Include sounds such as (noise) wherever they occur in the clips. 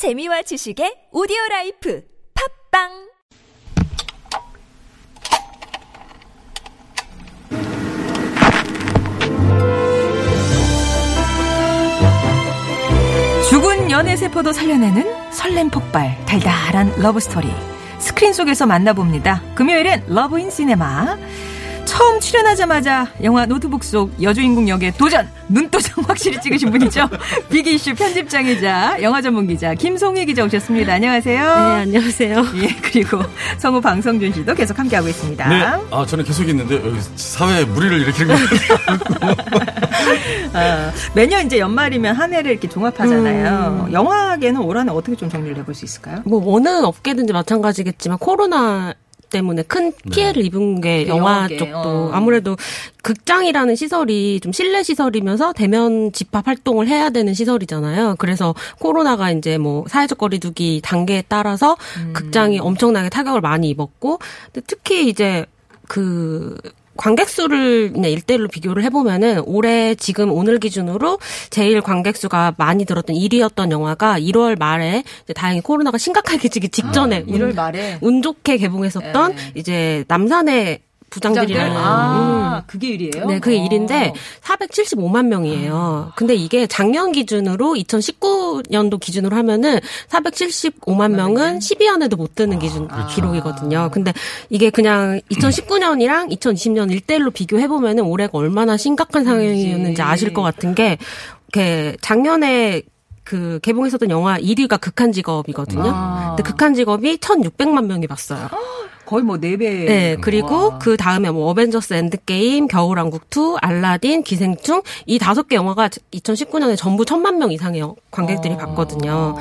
재미와 지식의 오디오 라이프 팟빵! 죽은 연애 세포도 살려내는 설렘 폭발 달달한 러브 스토리. 스크린 속에서 만나봅니다. 금요일엔 Love in Cinema 처음 출연하자마자 영화 노트북 속 여주인공 역에 도전 눈도장 확실히 찍으신 분이죠. (laughs) 빅이슈 편집장이자 영화 전문 기자 김송희 기자 오셨습니다. 안녕하세요. 네, 안녕하세요. 예, 그리고 성우 방성준 씨도 계속 함께하고 있습니다. 네. 아, 저는 계속 있는데, 여기 사회에 무리를 일으키는 거 (laughs) 아, 매년 이제 연말이면 한 해를 이렇게 종합하잖아요. 음. 영화계는 올 한 해 어떻게 좀 정리를 해볼 수 있을까요? 뭐 어느 업계든지 마찬가지겠지만 코로나 때문에 큰 피해를 입은 게 영화 영화계, 쪽도 어. 아무래도 극장이라는 시설이 좀 실내 시설이면서 대면 집합 활동을 해야 되는 시설이잖아요. 그래서 코로나가 이제 뭐 사회적 거리두기 단계에 따라서 극장이 엄청나게 타격을 많이 입었고 근데 특히 이제 그 관객 수를 그냥 일대일로 비교를 해보면은 올해 지금 오늘 기준으로 제일 관객 수가 많이 들었던 1위였던 영화가 1월 말에 이제 다행히 코로나가 심각해지기 (laughs) 직전에 운- 1월 말에 운 좋게 개봉했었던 네. 이제 남산의 부장들이라는 아, 음. 그게 일이에요? 네, 그게 어. 일인데 475만 명이에요. 근데 이게 작년 기준으로 2019년도 기준으로 하면은 475만 명은 10위 안에도 못 드는 기준 기록이거든요. 근데 이게 그냥 2019년이랑 2020년 일대일로 비교해 보면은 올해가 얼마나 심각한 상황이었는지 아실 것 같은 게 이렇게 작년에 그 개봉했었던 영화 1위가 극한 직업이거든요. 아. 근데 극한 직업이 1,600만 명이 봤어요. 거의 뭐 4배. 네, 그리고 그 다음에 뭐 어벤져스 엔드게임, 겨울왕국 2, 알라딘, 기생충 이 다섯 개 영화가 2019년에 전부 천만 명 이상의 관객들이 어. 봤거든요.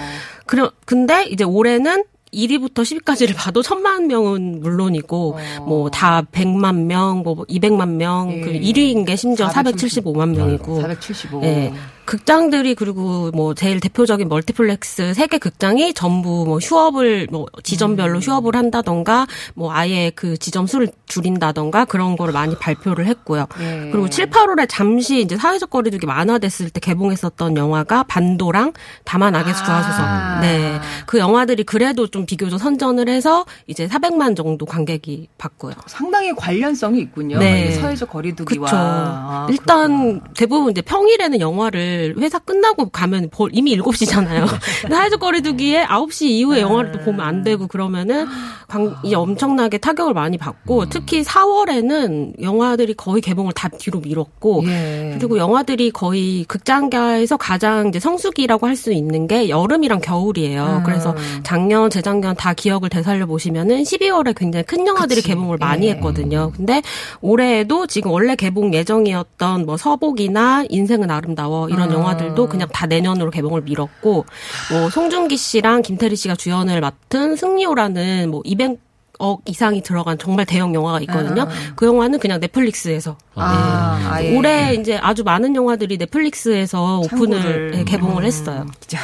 그래, 근데 이제 올해는 1위부터 10위까지를 봐도 천만 명은 물론이고 뭐다 100만 명, 뭐 200만 명, 예. 그 1위인 게 심지어 475. 475만 명이고 475. 예. 극장들이 그리고 뭐 제일 대표적인 멀티플렉스 세 개 극장이 전부 뭐 휴업을 뭐 지점별로 음. 휴업을 한다던가 뭐 아예 그 지점 수를 줄인다던가 그런 거를 많이 발표를 했고요. 예. 그리고 7, 8월에 잠시 이제 사회적 거리두기 완화됐을 때 개봉했었던 영화가 반도랑 다만 악의 아. 수하소서. 네. 그 영화들이 그래도 좀 비교적 선전을 해서 이제 400만 정도 관객이 봤고요. 상당히 관련성이 있군요. 네. 이 사회적 거리두기와. 그쵸. 아, 일단 대부분 이제 평일에는 영화를 회사 끝나고 가면 벌- 이미 7시잖아요. (laughs) 근데 사회적 거리두기에 9시 이후에 네. 영화를 또 보면 안 되고 그러면은 관, 이 엄청나게 타격을 많이 받고 특히 4월에는 영화들이 거의 개봉을 다 뒤로 미뤘고 예. 그리고 영화들이 거의 극장가에서 가장 이제 성수기라고 할 수 있는 게 여름이랑 겨울이에요. 음. 그래서 작년, 재작년 다 기억을 되살려 보시면은 12월에 굉장히 큰 영화들이 그치. 개봉을 많이 예. 했거든요. 근데 올해에도 지금 원래 개봉 예정이었던 뭐 서복이나 인생은 아름다워 이런 음. 영화들도 그냥 다 내년으로 개봉을 미뤘고 뭐 송중기 씨랑 김태리 씨가 주연을 맡은 승리호라는 뭐 200. 억 이상이 들어간 정말 대형 영화가 있거든요. 그 영화는 그냥 넷플릭스에서 아, 아예. 올해 이제 아주 많은 영화들이 넷플릭스에서 오픈을 참고를. 예, 개봉을 했어요. 자,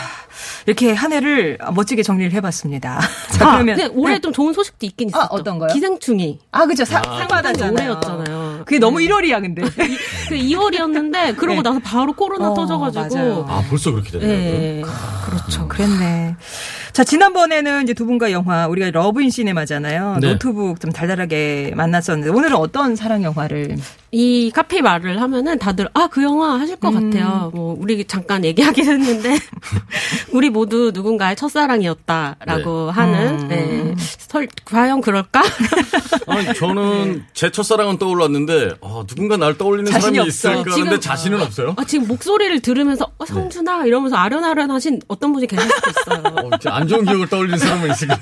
이렇게 한 해를 멋지게 정리를 해봤습니다. (laughs) 자, 아, 그러면. 올해 좀 좋은 소식도 있긴 아, 있었죠. 어떤 거요? 기생충이 아, 그죠. 상, 상 받았잖아요. 올해였잖아요. 그게 너무 1월이야, 근데. (laughs) 그 2월이었는데 그러고 네. 나서 바로 코로나 어, 터져가지고 맞아요. 아, 벌써 그렇게 됐나요? 예. 그렇죠. 그랬네. 자, 지난번에는 이제 두 분과 영화, 우리가 Love in Cinema잖아요. 네. 노트북 좀 달달하게 만났었는데, 오늘은 어떤 사랑 영화를. 이 카피 말을 하면은 다들 아 그 영화 하실 것 음. 같아요. 뭐 우리 잠깐 얘기하긴 했는데 (laughs) 우리 모두 누군가의 첫사랑이었다라고 하는 음. 네. 설, 과연 그럴까? (laughs) 아니, 저는 제 첫사랑은 떠올랐는데, 아, 누군가 날 떠올리는 자신이 사람이 없어. 있을까 지금- 하는데 자신은 없어요. 아, 지금 목소리를 들으면서 어, 성준아 이러면서 아련아련하신 어떤 분이 계실 수도 있어요. (laughs) 어, 안 좋은 기억을 떠올리는 사람은 있을까?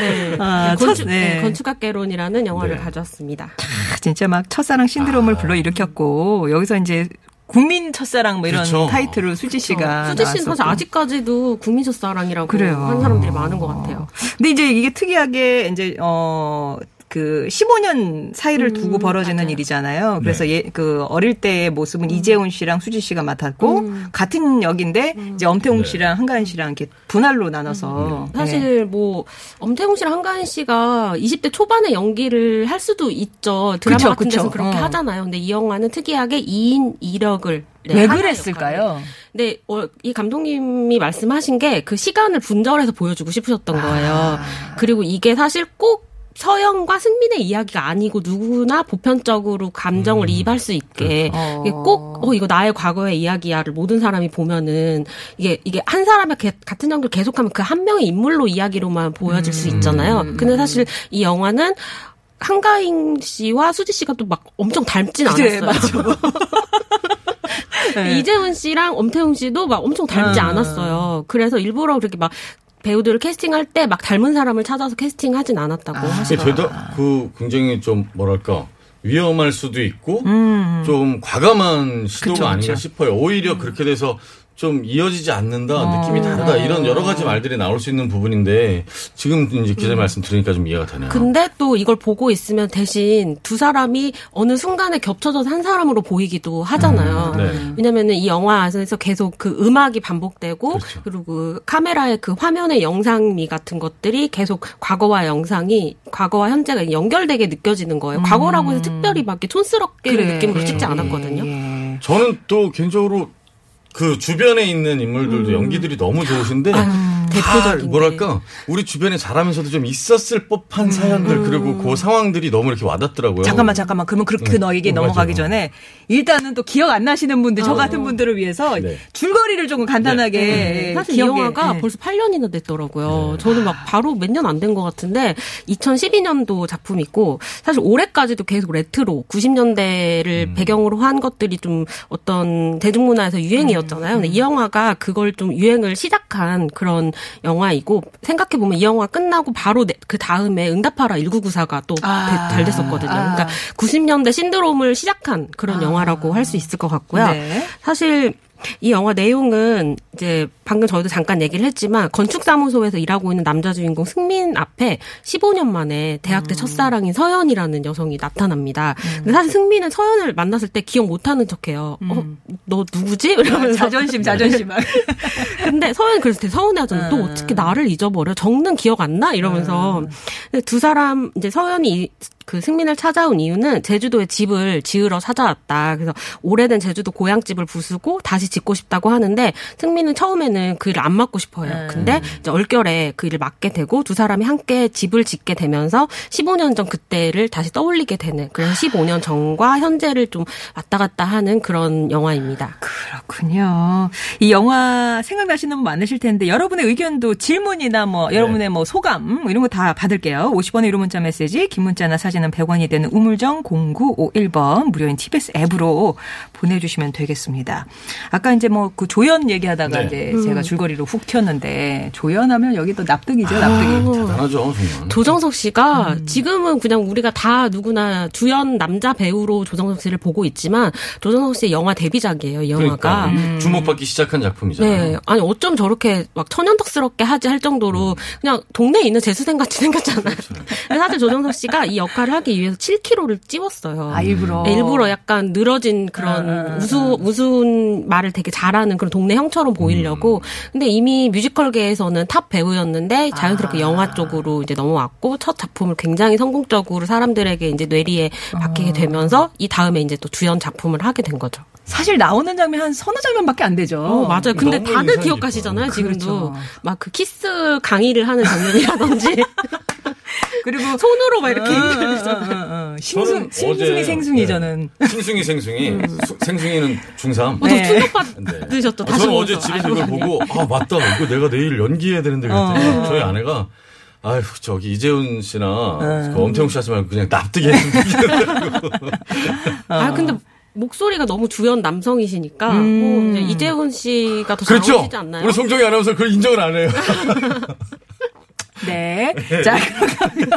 네. 아, 건축, 첫- 네. 네, 건축학개론이라는 영화를 네. 가져왔습니다. 아, 진짜 막 첫사랑 신드롬을 불러일으켰고, 여기서 이제 국민 첫사랑 뭐 이런 그렇죠. 타이틀로 수지 씨가. 수지 씨는 사실. 아직까지도 국민 첫사랑이라고 그래요. 하는 사람들이 많은 것 같아요. 근데 이제 이게 특이하게 이제 어. 그 15년 사이를 두고 음, 벌어지는 맞아요. 일이잖아요. 그래서 네. 예, 그 어릴 때의 모습은 이재훈 씨랑 수지 씨가 맡았고 음. 같은 역인데 이제 엄태웅 네. 씨랑 한가인 씨랑 이렇게 분할로 나눠서 네. 사실 뭐 엄태웅 씨랑 한가인 씨가 20대 초반에 연기를 할 수도 있죠. 드라마 그쵸, 같은 데서 그쵸. 그렇게 어. 하잖아요. 근데 이 영화는 특이하게 2인 2력을 왜 그랬을까요? 근데 어, 이 감독님이 말씀하신 게 그 시간을 분절해서 보여주고 싶으셨던 거예요. 그리고 이게 사실 꼭 서영과 승민의 이야기가 아니고 누구나 보편적으로 감정을 이입할 수 있게 그렇죠. 이게 꼭 어, 이거 나의 과거의 이야기야를 모든 사람이 보면은 이게 이게 한 사람의 개- 같은 연기를 계속하면 그 한 명의 인물로 이야기로만 보여질 수 있잖아요. 근데 사실 이 영화는 한가인 씨와 수지 씨가 또 막 엄청 닮진 그래, 않았어요. (laughs) 네. 이재훈 씨랑 엄태웅 씨도 막 엄청 닮지 음. 않았어요. 그래서 일부러 그렇게 막 배우들을 캐스팅할 때 막 닮은 사람을 찾아서 캐스팅하진 않았다고 아. 하시더라고요. 그 굉장히 좀 뭐랄까 위험할 수도 있고 음. 좀 과감한 시도가 그쵸, 아닌가 그쵸. 싶어요. 오히려 그렇게 돼서 좀 이어지지 않는다, 느낌이 다르다 이런 여러 가지 말들이 나올 수 있는 부분인데 지금 이제 기자 님 말씀 들으니까 좀 이해가 되네요. 근데 또 이걸 보고 있으면 대신 두 사람이 어느 순간에 겹쳐져서 한 사람으로 보이기도 하잖아요. 음, 네. 왜냐면은 이 영화 안에서 계속 그 음악이 반복되고 그렇죠. 그리고그 카메라의 그 화면의 영상미 같은 것들이 계속 과거와 영상이 과거와 현재가 연결되게 느껴지는 거예요. 과거라고 해서 특별히 막 이렇게 촌스럽게 그래. 느낌으로 찍지 예, 않았거든요. 예. 저는 또 개인적으로 그 주변에 있는 인물들도 연기들이 너무 좋으신데 다 음. 대표적인 뭐랄까 우리 주변에 잘하면서도 좀 있었을 법한 사연들 그리고 그 상황들이 너무 이렇게 와닿더라고요. 잠깐만 잠깐만 그러면 그렇게 그 네. 너에게 어, 넘어가기 맞아요. 전에 일단은 또 기억 안 나시는 분들 저 같은 분들을 위해서 네. 줄거리를 조금 간단하게 네. 사실 이 영화가 네. 벌써 8년이나 됐더라고요. 네. 저는 막 바로 몇 년 안 된 것 같은데 2012년도 작품이고 사실 올해까지도 계속 레트로 90년대를 음. 배경으로 한 것들이 좀 어떤 대중문화에서 유행이었잖아요. 근데 이 영화가 그걸 좀 유행을 시작한 그런 영화이고 생각해 보면 이 영화 끝나고 바로 내- 그 다음에 응답하라 1994가 또 아. 잘 됐었거든요. 아. 그러니까 90년대 신드롬을 시작한 그런 영화라고 할 수 있을 것 같고요. 네. 사실 이 영화 내용은 이제 방금 저희도 잠깐 얘기를 했지만 건축사무소에서 일하고 있는 남자 주인공 승민 앞에 15년 만에 대학 음. 때 첫사랑인 서연이라는 여성이 나타납니다. 근데 사실 승민은 서연을 만났을 때 기억 못하는 척해요. 어, 너 누구지? 이러면서 음. 자존심 자존심 (laughs) 근데 서연이 그래서 되게 서운해하잖아요. 너 음. 어떻게 나를 잊어버려? 정는 기억 안 나? 이러면서. 근데 두 사람 이제 서연이 이- 그 승민을 찾아온 이유는 제주도에 집을 지으러 찾아왔다. 그래서 오래된 제주도 고향집을 부수고 다시 짓고 싶다고 하는데 승민은 처음에는 그 일을 안 맡고 싶어요. 음. 근데 이제 얼결에 그 일을 맡게 되고 두 사람이 함께 집을 짓게 되면서 15년 전 그때를 다시 떠올리게 되는 그래서 15년 전과 현재를 좀 왔다 갔다 하는 그런 영화입니다. 그렇군요. 이 영화 생각나시는 분 많으실 텐데 여러분의 의견도 질문이나 뭐 여러분의 뭐 소감 뭐 이런 거 다 받을게요. 50원의 유료 문자 메시지, 긴 문자나 사진은 100원이 되는 우물정 0951번 무료인 TBS 앱으로 보내주시면 되겠습니다. 아까 이제 뭐 그 조연 얘기하다가 네. 이제 제가 줄거리로 훅 튀었는데 조연하면 여기 또 납득이죠, 납득이. 대단하죠 정말. 조정석 씨가 음. 지금은 그냥 우리가 다 누구나 주연 남자 배우로 조정석 씨를 보고 있지만 조정석 씨의 영화 데뷔작이에요, 이 영화가. 그러니까 주목받기 시작한 작품이잖아요. 네. 아니, 어쩜 저렇게 막 천연덕스럽게 하지 할 정도로 그냥 동네에 있는 재수생 같이 (laughs) 생겼잖아요. 그렇죠. 근데 사실 조정석 씨가 이 역할을 하기 위해서 7kg를 찌웠어요. 아, 일부러. 네, 일부러 약간 늘어진 그런 아, 아, 우수, 우스운 말을 되게 잘하는 그런 동네 형처럼 보이려고. 근데 이미 뮤지컬계에서는 탑 배우였는데 자연스럽게 아. 영화 쪽으로 이제 넘어왔고 첫 작품을 굉장히 성공적으로 사람들에게 이제 뇌리에 아. 박히게 되면서 이 다음에 이제 또 주연 작품을 하게 된 거죠. 사실 나오는 장면 한 서너 장면밖에 안 되죠. 어, 맞아요. 근데 다들 기억하시잖아요. 지금도. 그렇죠. 막그 키스 강의를 하는 장면이라든지. (laughs) 그리고 손으로 막 이렇게. 어, 어, 어, 어. 저는 싱숭이 어제- 생숭이 네. 저는. 생숭이 생숭이 수- 생숭이는 중3 어, 저 네. 충격받으셨죠, 아, 다시 저는. 어제 집에서 이걸 보니. 보고 (laughs) 아 맞다 이거 내가 내일 연기해야 되는데 그랬더니 어. 저희 아내가 아휴 저기 이재훈 씨나 어. 그 엄태웅 씨 하지 말고 그냥 납득해 (laughs) 아, 근데 목소리가 너무 주연 남성이시니까, 음. 뭐 이제 이재훈 씨가 더잘 그렇죠 어울리지 않나요? 우리 송정희 아나운서 그걸 인정을 안 해요 (laughs) 네. 자, 그러면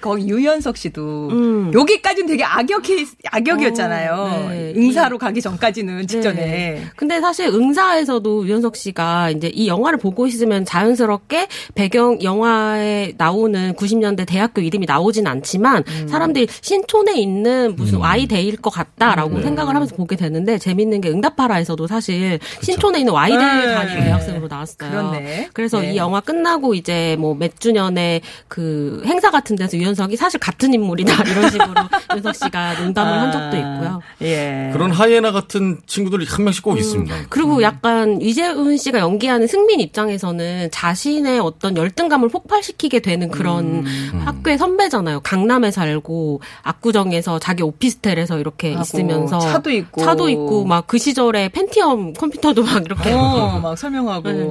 거기 유연석 씨도 음. 여기까지는 되게 악역 케이스, 악역이었잖아요. 어, 네. 응사로 가기 전까지는 직전에. 네. 근데 사실 응사에서도 유연석 씨가 이제 이 영화를 보고 있으면 자연스럽게 배경 영화에 나오는 90년대 대학교 이름이 나오진 않지만 사람들이 신촌에 있는 무슨 음. Y대일 것 같다라고 생각을 하면서 보게 되는데 재밌는 게 응답하라에서도 사실 신촌에 있는 Y대 네. 다니는 대학생으로 나왔어요. 그렇네. 그래서 네. 이 영화 끝나고 이제 뭐 몇 주년에 그 행사 같은 데서 유연석 윤석이 사실 같은 인물이다 (laughs) 이런 식으로 윤석 씨가 농담을 한 적도 있고요. 예. 그런 하이에나 같은 친구들이 한 명씩 꼭 있습니다. 그리고 약간 이재훈 씨가 연기하는 승민 입장에서는 자신의 어떤 열등감을 폭발시키게 되는 그런 학교의 선배잖아요. 강남에 살고 압구정에서 자기 오피스텔에서 이렇게 하고 있으면서 차도 있고. 차도 있고 막 그 시절에 펜티엄 컴퓨터도 막 이렇게 어, (laughs) 막 설명하고. 네.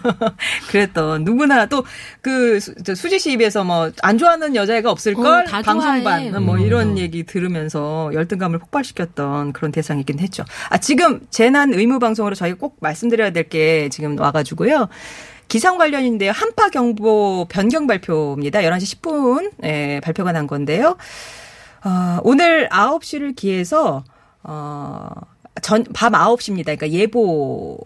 (laughs) 그랬던, 누구나 또, 그, 수지 씨 입에서 뭐, 안 좋아하는 여 자애가 없을걸? 어, 다 방송반. 좋아해. 뭐, 이런 얘기 들으면서 열등감을 폭발시켰던 그런 대상이긴 했죠. 아, 지금 재난 의무 방송으로 저희가 꼭 말씀드려야 될 게 지금 와가지고요. 기상 관련인데요. 한파 경보 변경 발표입니다. 11시 10분, 에 발표가 난 건데요. 어, 오늘 9시를 기해서, 어, 전, 밤 9시입니다. 그러니까 예보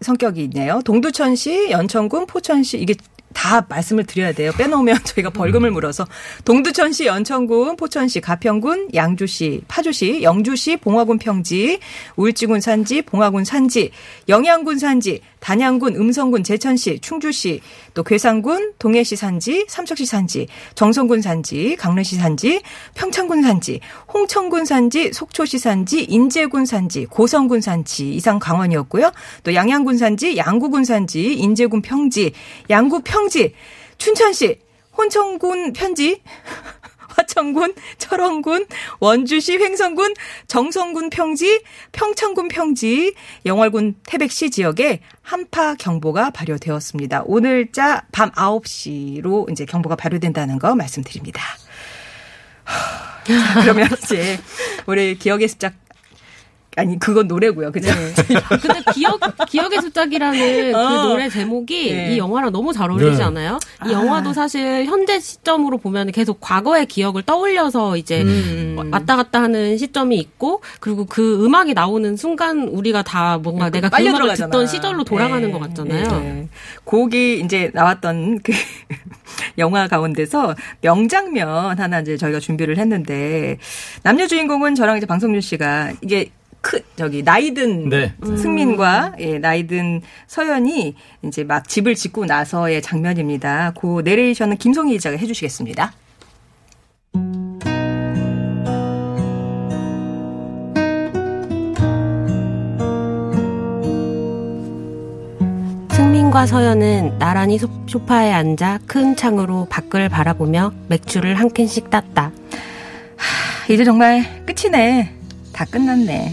성격이 있네요. 동두천시, 연천군, 포천시, 이게 다 말씀을 드려야 돼요. 빼놓으면 (laughs) 저희가 벌금을 물어서 동두천시, 연천군, 포천시, 가평군, 양주시, 파주시, 영주시, 봉화군 평지, 우일지군 산지, 봉화군 산지, 영양군 산지, 단양군, 음성군, 제천시, 충주시, 또 괴산군, 동해시 산지, 삼척시 산지, 정선군 산지, 강릉시 산지, 평창군 산지, 홍천군 산지, 속초시 산지, 인제군 산지, 고성군 산지 이상 강원이었고요. 또 양양군 산지, 양구군 산지, 인제군 평지, 양구 평 지, 춘천시, 혼천군 편지, (laughs) 화천군, 철원군, 원주시, 횡성군, 정성군 평지, 평창군 평지, 영월군 태백시 지역에 한파 경보가 발효되었습니다. 오늘자 밤 9시로 이제 경보가 발효된다는 거 말씀드립니다. 자, 그러면 (laughs) 이제 우리 기억의 습작 아니 그건 노래고요. 그죠? 근데 기억 기억의 습작이라는 어. 그 노래 제목이 네. 이 영화랑 너무 잘 어울리지 네. 않아요? 이 영화도 사실 현재 시점으로 보면 계속 과거의 기억을 떠올려서 이제 음. 왔다 갔다 하는 시점이 있고 그리고 그 음악이 나오는 순간 우리가 다 뭔가 내가 그 빨려 음악을 들어가잖아. 듣던 시절로 돌아가는 네. 것 같잖아요. 네. 곡이 이제 나왔던 그 (laughs) 영화 가운데서 명장면 하나 이제 저희가 준비를 했는데 남녀 주인공은 저랑 이제 방송준 씨가 이게 크 저기 나이든 네. 승민과 예, 나이든 서연이 이제 막 집을 짓고 나서의 장면입니다. 그 내레이션은 김송희 기자가 해주시겠습니다. 승민과 서연은 나란히 소- 소파에 앉아 큰 창으로 밖을 바라보며 맥주를 한 캔씩 땄다. 이제 정말 끝이네. 다 끝났네.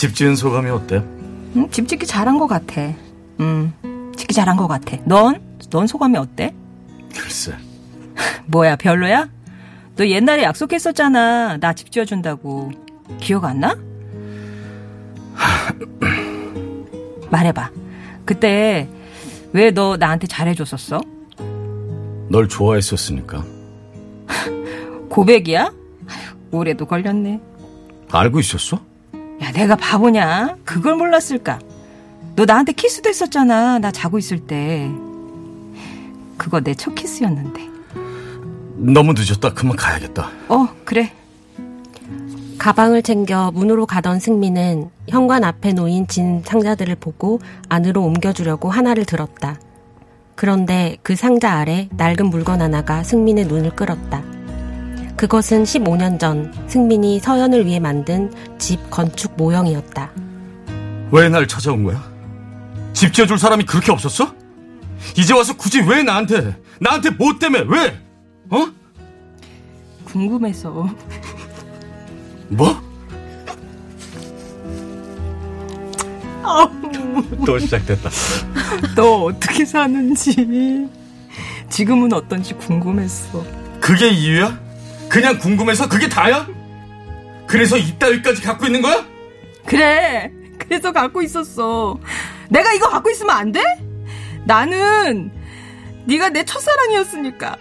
집 지은 소감이 어때요? 응? 집 짓기 잘한 것 같아. 음, 짓기 잘한 것 같아. 넌? 넌 소감이 어때? 글쎄. (laughs) 뭐야, 별로야? 너 옛날에 약속했었잖아. 나 집 지어준다고. 기억 안 나? (laughs) 말해봐. 그때 왜 너 나한테 잘해줬었어? 널 좋아했었으니까. (laughs) 고백이야? 아휴, 올해도 걸렸네. 알고 있었어? 야, 내가 바보냐? 그걸 몰랐을까? 너 나한테 키스도 했었잖아. 나 자고 있을 때. 그거 내 첫 키스였는데. 너무 늦었다. 그만 가야겠다. 어, 그래. 가방을 챙겨 문으로 가던 승민은 현관 앞에 놓인 진 상자들을 보고 안으로 옮겨주려고 하나를 들었다. 그런데 그 상자 아래 낡은 물건 하나가 승민의 눈을 끌었다. 그것은 15년 전 승민이 서연을 위해 만든 집 건축 모형이었다. 왜 날 찾아온 거야? 집 지어줄 사람이 그렇게 없었어? 이제 와서 굳이 왜 나한테? 나한테 뭐 때문에? 왜? 어? 궁금해서. 뭐? 또 시작됐다. 너 어떻게 사는지. 지금은 어떤지 궁금했어. 그게 이유야? 그냥 궁금해서 그게 다야? 그래서 이따위까지 갖고 있는 거야? 그래. 그래서 갖고 있었어. 내가 이거 갖고 있으면 안 돼? 나는 네가 내 첫사랑이었으니까.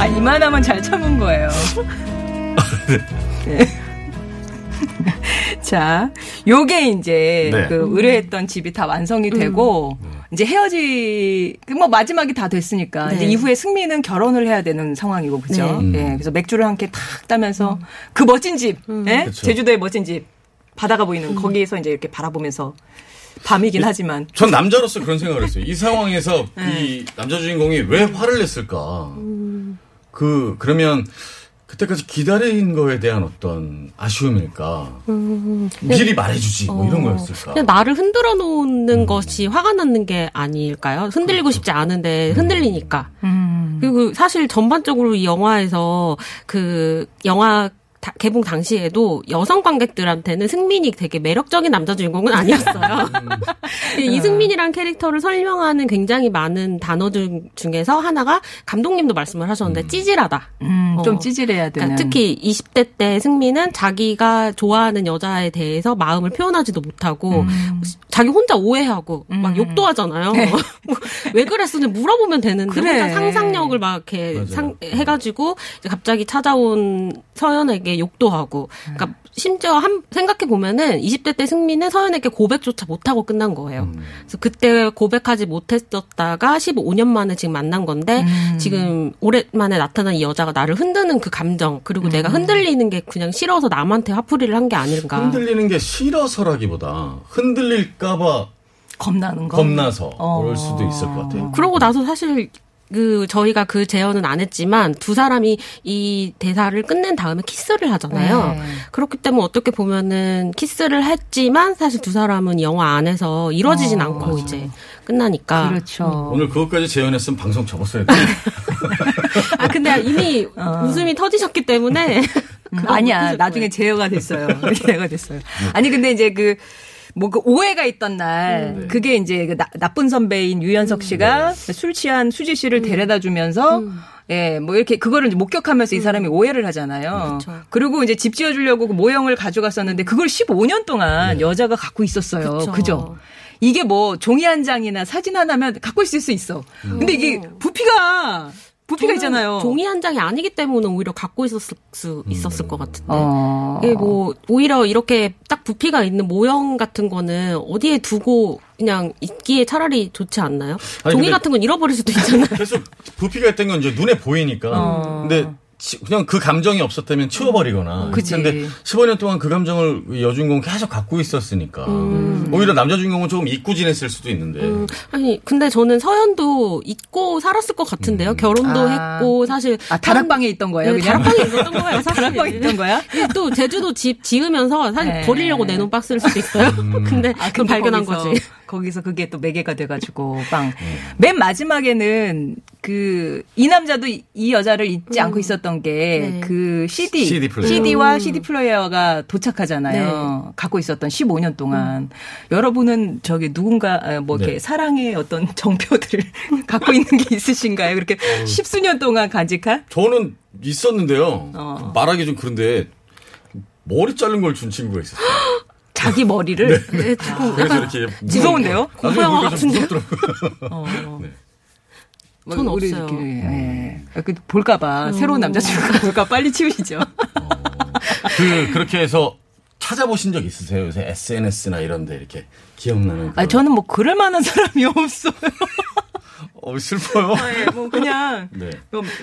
아 이만하면 잘 참은 거예요. (laughs) 네. 자, 요게 이제 네. 그 의뢰했던 집이 다 완성이 되고 이제 헤어지 그뭐 마지막이 다 됐으니까 네. 이제 이후에 승민은 결혼을 해야 되는 상황이고 그죠? 네. 예. 그래서 맥주를 함께 탁 따면서 그 멋진 집, 예? 그쵸. 제주도의 멋진 집. 바다가 보이는 거기에서 이제 이렇게 바라보면서 밤이긴 하지만 전 남자로서 그런 생각을 했어요. 이 상황에서 이 남자 주인공이 왜 화를 냈을까? 그 그러면 그때까지 기다린 거에 대한 어떤 아쉬움일까? 미리 말해주지 뭐 이런 거였을까? 그냥 나를 흔들어 놓는 것이 화가 나는 게 아닐까요? 흔들리고 싶지 않은데 흔들리니까. 그리고 사실 전반적으로 이 영화에서 그 영화 다- 개봉 당시에도 여성 관객들한테는 승민이 되게 매력적인 남자 주인공은 아니었어요. (laughs) 이승민이란 캐릭터를 설명하는 굉장히 많은 단어들 중에서 하나가 감독님도 말씀을 하셨는데 찌질하다. 음, 좀 어. 찌질해야 되는. 그러니까 특히 20대 때 승민은 자기가 좋아하는 여자에 대해서 마음을 표현하지도 못하고 음. 자기 혼자 오해하고 막 욕도 하잖아요. (laughs) 왜 그랬었는지 물어보면 되는데 네. 그래. 혼자 상상력을 막 이렇게. 상, 해가지고 이제 갑자기 찾아온 서연에게 욕도 하고 그러니까 심지어 한 생각해 보면은 20대 때 승민은 서연에게 고백조차 못 하고 끝난 거예요. 그래서 그때 고백하지 못했었다가 15년 만에 지금 만난 건데 지금 오랜만에 나타난 이 여자가 나를 흔드는 그 감정 그리고 내가 흔들리는 게 그냥 싫어서 남한테 화풀이를 한 게 아닌가. 흔들리는 게 싫어서라기보다 흔들릴까봐 겁나는 거. 겁나서 어. 그럴 수도 있을 것 같아요. 그러고 나서 사실 그 저희가 그 재현은 안 했지만 두 사람이 이 대사를 끝낸 다음에 키스를 하잖아요. 네. 그렇기 때문에 어떻게 보면은 키스를 했지만 사실 두 사람은 영화 안에서 이루어지진 않고 이제 끝나니까. 그렇죠. 오늘 그것까지 재현했으면 방송 접었어야 돼. (laughs) 아 근데 이미 웃음이 터지셨기 때문에 그거 아니야. 못하실 나중에 거예요. 제어가 됐어요. (laughs) 제어가 됐어요. 아니 근데 이제 그 뭐 그 오해가 있던 날 네. 그게 이제 그 나, 나쁜 선배인 유연석 씨가 술 취한 수지 씨를 데려다 주면서 예, 뭐 이렇게 그거를 목격하면서 이 사람이 오해를 하잖아요. 그쵸. 그리고 이제 집 지어 주려고 그 모형을 가져갔었는데 그걸 15년 동안 여자가 갖고 있었어요. 그쵸. 그죠? 이게 뭐 종이 한 장이나 사진 하나면 갖고 있을 수 있어. 근데 이게 부피가 부피가 있잖아요. 종이 한 장이 아니기 때문에 오히려 갖고 있었을 수 있었을 것 같은데. 어. 이게 뭐 오히려 이렇게 딱 부피가 있는 모형 같은 거는 어디에 두고 그냥 있기에 차라리 좋지 않나요? 아니, 종이 같은 건 잃어버릴 수도 있잖아요. 계속 부피가 있던 건 이제 눈에 보이니까. 어. 근데 치- 그냥 그 감정이 없었다면 치워버리거나. 그치. 근데 15년 동안 그 감정을 이 여주인공 계속 갖고 있었으니까. 음. 오히려 남자 주인공은 조금 잊고 지냈을 수도 있는데. 아니 근데 저는 서연도 잊고 살았을 것 같은데요. 결혼도 아. 했고 사실 아, 다락방에 있던 거예요, 네, 그냥? 다락방에 있었던 거예요. (laughs) 사실. 다락방에 있던 거야? 예, 또 제주도 집 지으면서 사실 네. 버리려고 내놓은 박스일 수도 있어요. (laughs) 근데 아, 그걸 발견한 거기서, 거지. 거기서 그게 또 매개가 돼가지고 빵. 네. 맨 마지막에는 그 이 남자도 이, 이 여자를 잊지 않고 있었던 게 네. 그 CD, CD 플레이어. CD와 CD 플레이어가 도착하잖아요. 갖고 있었던 15년 동안 여러분은 저기 누군가 아, 뭐 이렇게 네. 사랑의 어떤 (laughs) 정표들을 (laughs) 갖고 있는 게 있으신가요? 그렇게 십수년 동안 간직한? 저는 있었는데요. 어. 말하기 좀 그런데 머리 자른 걸 준 친구가 있었어요. (gasps) 자기 머리를 네, 조금 그래서 약간 이렇게 무서운데요? 나중에 공포 영화 같은데요? 어. (laughs) 네. 전뭐 우리 없어요. 이렇게, 예. 그 볼까봐 새로운 남자친구가 (laughs) 볼까 빨리 치우시죠. 그 그렇게 해서 찾아보신 적 있으세요? 요새 SNS나 이런데 이렇게 기억나는. 아 저는 뭐 그럴 만한 사람이 없어요. 어, 슬퍼요. 예, 뭐 그냥 (laughs) 네.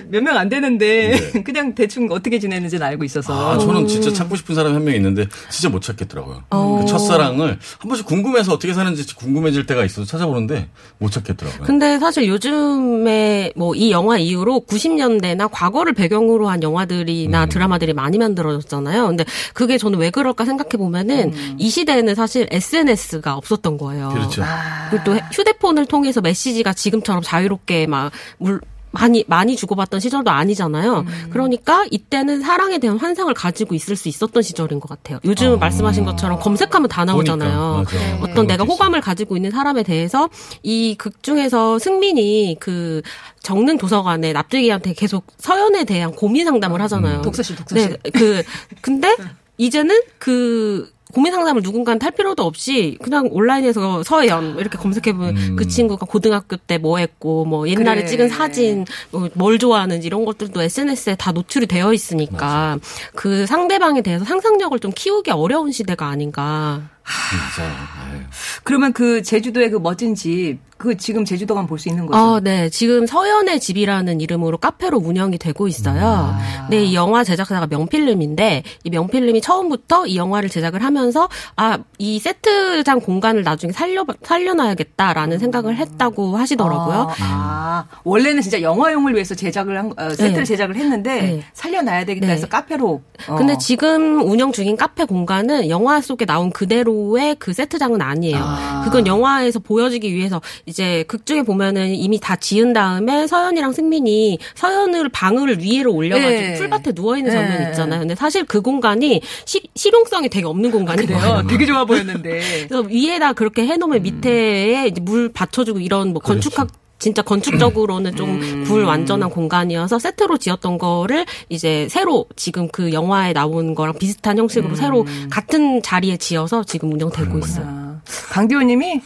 몇명 안 되는데 네. (laughs) 그냥 대충 어떻게 지내는지는 알고 있어서. 아, 저는 진짜 찾고 싶은 사람이 한 명 있는데 진짜 못 찾겠더라고요. 그 첫사랑을 한 번씩 궁금해서 어떻게 사는지 궁금해질 때가 있어서 찾아보는데 못 찾겠더라고요. 근데 사실 요즘에 뭐 이 영화 이후로 90년대나 과거를 배경으로 한 영화들이나 음. 드라마들이 많이 만들어졌잖아요. 근데 그게 저는 왜 그럴까 생각해 보면은 이 시대에는 사실 SNS가 없었던 거예요. 그렇죠. 그리고 또 휴대폰을 통해서 메시지가 지금 처럼 자유롭게 막 물, 많이 많이 주고받던 시절도 아니잖아요. 음. 그러니까 이때는 사랑에 대한 환상을 가지고 있을 수 있었던 시절인 것 같아요. 요즘 말씀하신 것처럼 검색하면 다 나오잖아요. 아. 맞아. 어떤 내가 호감을 가지고 있는 사람에 대해서 이 극 중에서 승민이 그 적는 도서관에 납득이한테 계속 서연에 대한 고민 상담을 하잖아요. 독서실, 독서실. 네, 그 근데 이제는 그 고민 상담을 누군가한테 할 필요도 없이 그냥 온라인에서 서연 이렇게 검색해보면 음. 그 친구가 고등학교 때 뭐 했고 뭐 옛날에 그래. 찍은 사진 뭐 뭘 좋아하는지 이런 것들도 SNS에 다 노출이 되어 있으니까 그 상대방에 대해서 상상력을 좀 키우기 어려운 시대가 아닌가. 진짜. 아유. 그러면 그 제주도의 그 멋진 집, 그 지금 제주도 가면 볼 수 있는 거죠? 어, 네. 지금 서연의 집이라는 이름으로 카페로 운영이 되고 있어요. 네, 이 영화 제작사가 명필름인데 이 명필름이 처음부터 이 영화를 제작을 하면서 아, 이 세트장 공간을 나중에 살려 살려놔야겠다라는 생각을 했다고 하시더라고요. 아, 아, 원래는 진짜 영화용을 위해서 제작을 한, 어, 세트를 네. 제작을 했는데 네. 살려놔야 되겠다 네. 해서 카페로. 어. 근데 지금 운영 중인 카페 공간은 영화 속에 나온 그대로 의그 세트장은 아니에요. 아. 그건 영화에서 보여지기 위해서 이제 극 중에 보면은 이미 다 지은 다음에 서연이랑 승민이 서연을 방을 위로 올려가지고 네. 풀밭에 누워 있는 장면 네. 있잖아요. 근데 사실 그 공간이 시- 실용성이 되게 없는 공간이에요. 되게 좋아 보였는데. (laughs) 그래서 위에다 그렇게 해놓으면 밑에에 이제 물 받쳐주고 이런 뭐 건축학 진짜 건축적으로는 좀 불완전한 공간이어서 세트로 지었던 거를 이제 새로 지금 그 영화에 나온 거랑 비슷한 형식으로 새로 같은 자리에 지어서 지금 운영되고 있어요. 아, 강디호님이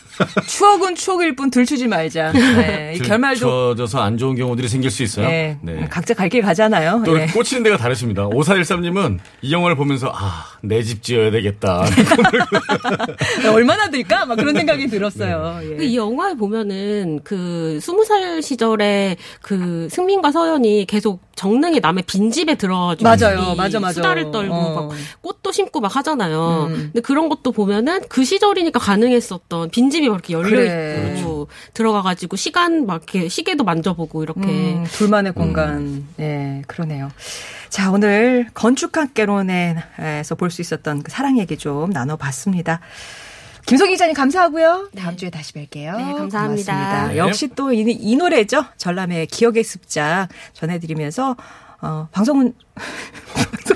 추억은 추억일 뿐 들추지 말자. (laughs) 네, 이 결말도 추워져서 안 좋은 경우들이 생길 수 있어요. 네, 각자 갈 길 가잖아요. 또 예. 꽂히는 데가 다르십니다. 5413님은 이 영화를 보면서 아, 내 집 지어야 되겠다. (laughs) 얼마나 들까? 막 그런 생각이 들었어요. 그 예. 이 영화에 보면은 그 스무 살 시절에 그 승민과 서연이 계속 정릉에 남의 빈집에 들어가지고 맞아요. 이 맞아, 맞아. 수다를 떨고 어. 막 꽃도 심고 막 하잖아요. 음. 근데 그런 것도 보면은 그 시절이니까 가능했었던 빈집이 막 이렇게 열려 그래. 있고 들어가가지고 시간 막 이렇게 시계도 만져보고 이렇게 음, 둘만의 공간. 예, 그러네요. 자, 오늘 건축학개론에서 볼 수 있었던 그 사랑 얘기 좀 나눠봤습니다. 김성희 기자님 감사하고요. 다음 주에 다시 뵐게요. 네, 감사합니다. 고맙습니다. 네. 역시 또이 노래죠. 전람의 기억의 습작 전해드리면서 어, 방송은. (laughs)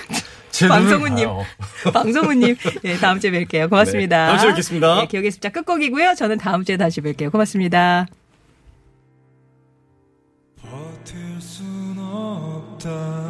봐요. (laughs) 방송우님, 예, 다음 주에 뵐게요. 고맙습니다. 네, 다음 주에 뵙겠습니다. 네, 기억의 습작 끝곡이고요. 저는 다음 주에 다시 뵐게요. 고맙습니다. 버틸 순 없다